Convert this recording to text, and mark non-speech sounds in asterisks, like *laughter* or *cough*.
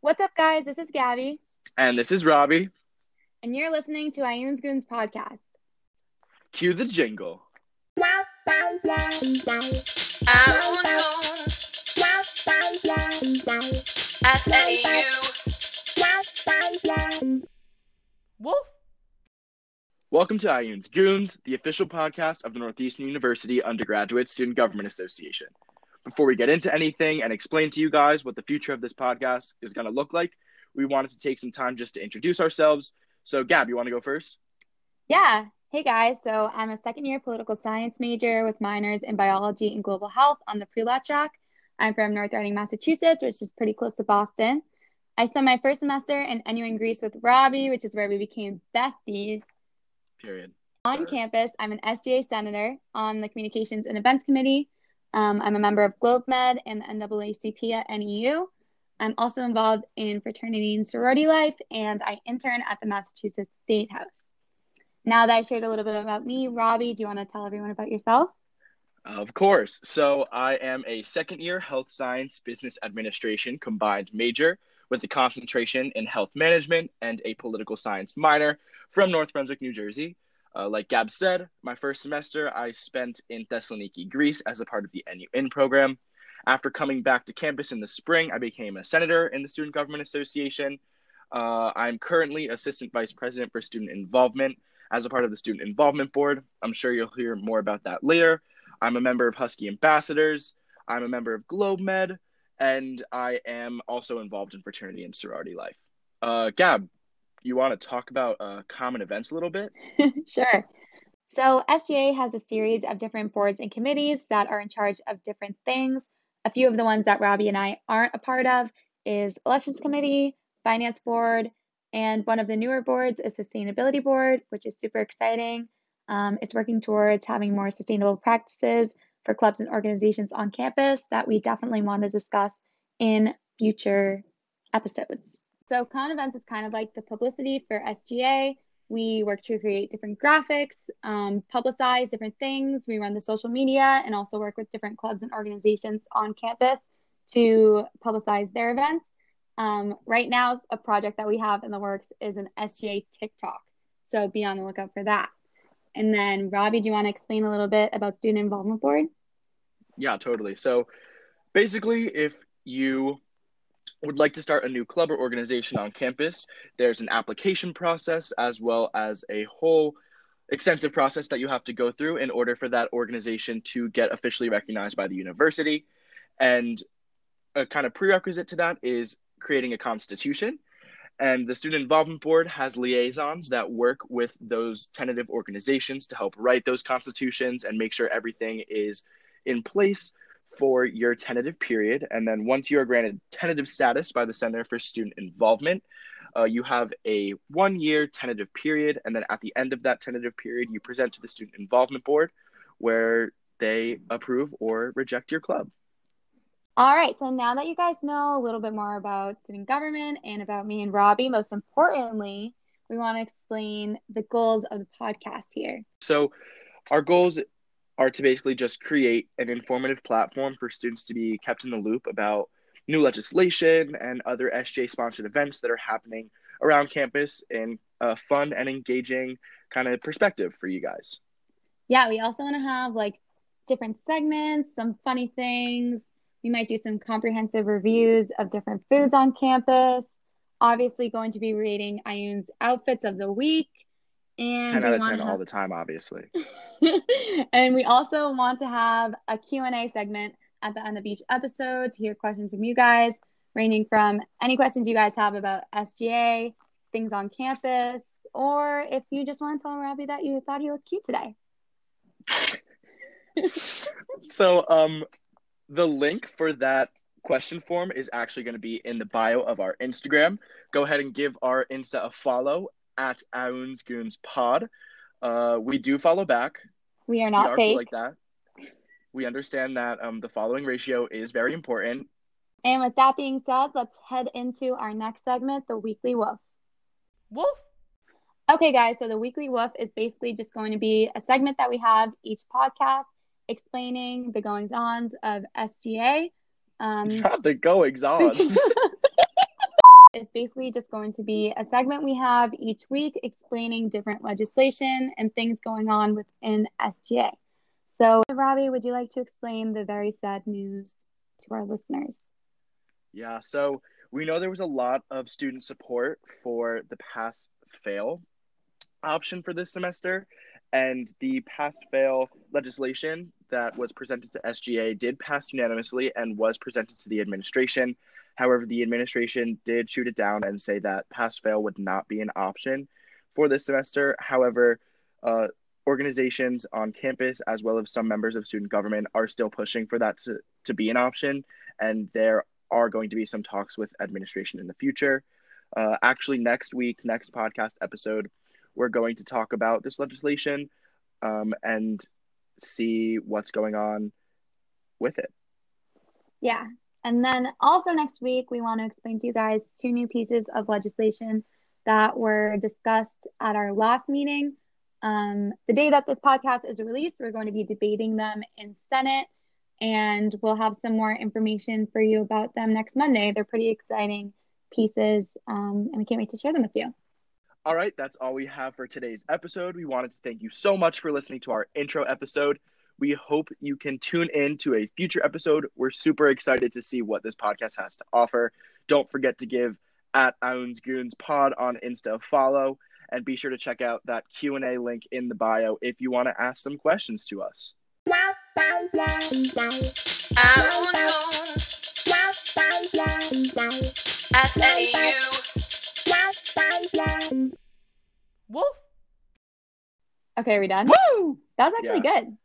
What's up, guys? This is Gabby, And this is Robbie. and you're listening to Aoun's Goons podcast. Cue the jingle. Aoun's Goons at NEU. Wolf? Welcome to Aoun's Goons, the official podcast of the Northeastern University Undergraduate Student Government Association. Before we get into anything and explain to you guys what the future of this podcast is going to look like, we wanted to take some time just to introduce ourselves. So, Gab, you want to go first? Yeah. Hey, guys. So I'm a second year political science major with minors in biology and global health on the pre-law track. I'm from North Reading, Massachusetts, which is pretty close to Boston. I spent my first semester in NU in Greece with Robbie, which is where we became besties. Period. On Sir. campus, I'm an SGA senator on the Communications and Events Committee. Um, I'm a member of GlobeMed and the NAACP at NEU. I'm also involved in fraternity and sorority life, and I intern at the Massachusetts State House. Now that I shared a little bit about me, Robbie, do you want to tell everyone about yourself? Of course. So, I am a second year health science business administration combined major with a concentration in health management and a political science minor from North Brunswick, New Jersey. Uh, like Gab said, my first semester I spent in Thessaloniki, Greece as a part of the NU In program. After coming back to campus in the spring, I became a senator in the Student Government Association. Uh, I'm currently assistant vice president for student involvement as a part of the Student Involvement Board. I'm sure you'll hear more about that later. I'm a member of Husky Ambassadors. I'm a member of GlobeMed, and I am also involved in fraternity and sorority life. Uh, Gab, you want to talk about uh, common events a little bit? *laughs* Sure. So, SGA has a series of different boards and committees that are in charge of different things. A few of the ones that Robbie and I aren't a part of is Elections Committee, Finance Board, and one of the newer boards is Sustainability Board, which is super exciting. Um, it's working towards having more sustainable practices for clubs and organizations on campus that we definitely want to discuss in future episodes. So, con Events is kind of like the publicity for SGA. We work to create different graphics, um, publicize different things. We run the social media and also work with different clubs and organizations on campus to publicize their events. Um, right now, a project that we have in the works is an SGA TikTok. So be on the lookout for that. And then, Robbie, do you want to explain a little bit about Student Involvement Board? Yeah, totally. So basically, if you would like to start a new club or organization on campus, there's an application process as well as a whole extensive process that you have to go through in order for that organization to get officially recognized by the university. And a kind of prerequisite to that is creating a constitution. And the Student Involvement Board has liaisons that work with those tentative organizations to help write those constitutions and make sure everything is in place for your tentative period. And then once you are granted tentative status by the Center for Student Involvement, uh, you have a one year tentative period. And then at the end of that tentative period, you present to the Student Involvement Board where they approve or reject your club. All right, so now that you guys know a little bit more about student government and about me and Robbie, most importantly, we want to explain the goals of the podcast here. So, our goals are to basically just create an informative platform for students to be kept in the loop about new legislation and other SJ sponsored events that are happening around campus in a fun and engaging kind of perspective for you guys. Yeah, we also want to have like different segments, some funny things. We might do some comprehensive reviews of different foods on campus. Obviously, going to be reading Aoun's outfits of the week. And 10 out of wanna 10 all the time, obviously. *laughs* *laughs* and we also want to have a Q&A segment at the end of each episode to hear questions from you guys, ranging from any questions you guys have about SGA, things on campus, or if you just want to tell Robbie that you thought he looked cute today. *laughs* So, um, the link for that question form is actually going to be in the bio of our Instagram. Go ahead and give our Insta a follow at Aoun's Goons Pod. Uh, we do follow back. We are we not are fake. like that. We understand that um, the following ratio is very important. And with that being said, let's head into our next segment, the weekly woof. Wolf? Okay, guys, so the weekly woof is basically just going to be a segment that we have each podcast explaining the goings ons of SGA. Um, Not the goings on. basically just going to be a segment we have each week explaining different legislation and things going on within SGA. So, Robbie, would you like to explain the very sad news to our listeners? Yeah, so we know there was a lot of student support for the pass fail option for this semester, and the pass fail legislation that was presented to SGA did pass unanimously and was presented to the administration. However, the administration did shoot it down and say that pass fail would not be an option for this semester. However, uh, organizations on campus, as well as some members of student government, are still pushing for that to, to be an option. And there are going to be some talks with administration in the future. Uh, actually, next week, next podcast episode, we're going to talk about this legislation um, and see what's going on with it. Yeah. And then also next week, we want to explain to you guys two new pieces of legislation that were discussed at our last meeting. Um, the day that this podcast is released, we're going to be debating them in Senate, and we'll have some more information for you about them next Monday. They're pretty exciting pieces, um, and we can't wait to share them with you. All right, that's all we have for today's episode. We wanted to thank you so much for listening to our intro episode. We hope you can tune in to a future episode. We're super excited to see what this podcast has to offer. Don't forget to give at Aoun's Goons Pod on Insta follow, and be sure to check out that Q and A link in the bio if you want to ask some questions to us. At. Okay, are we done? Woo! That was actually good.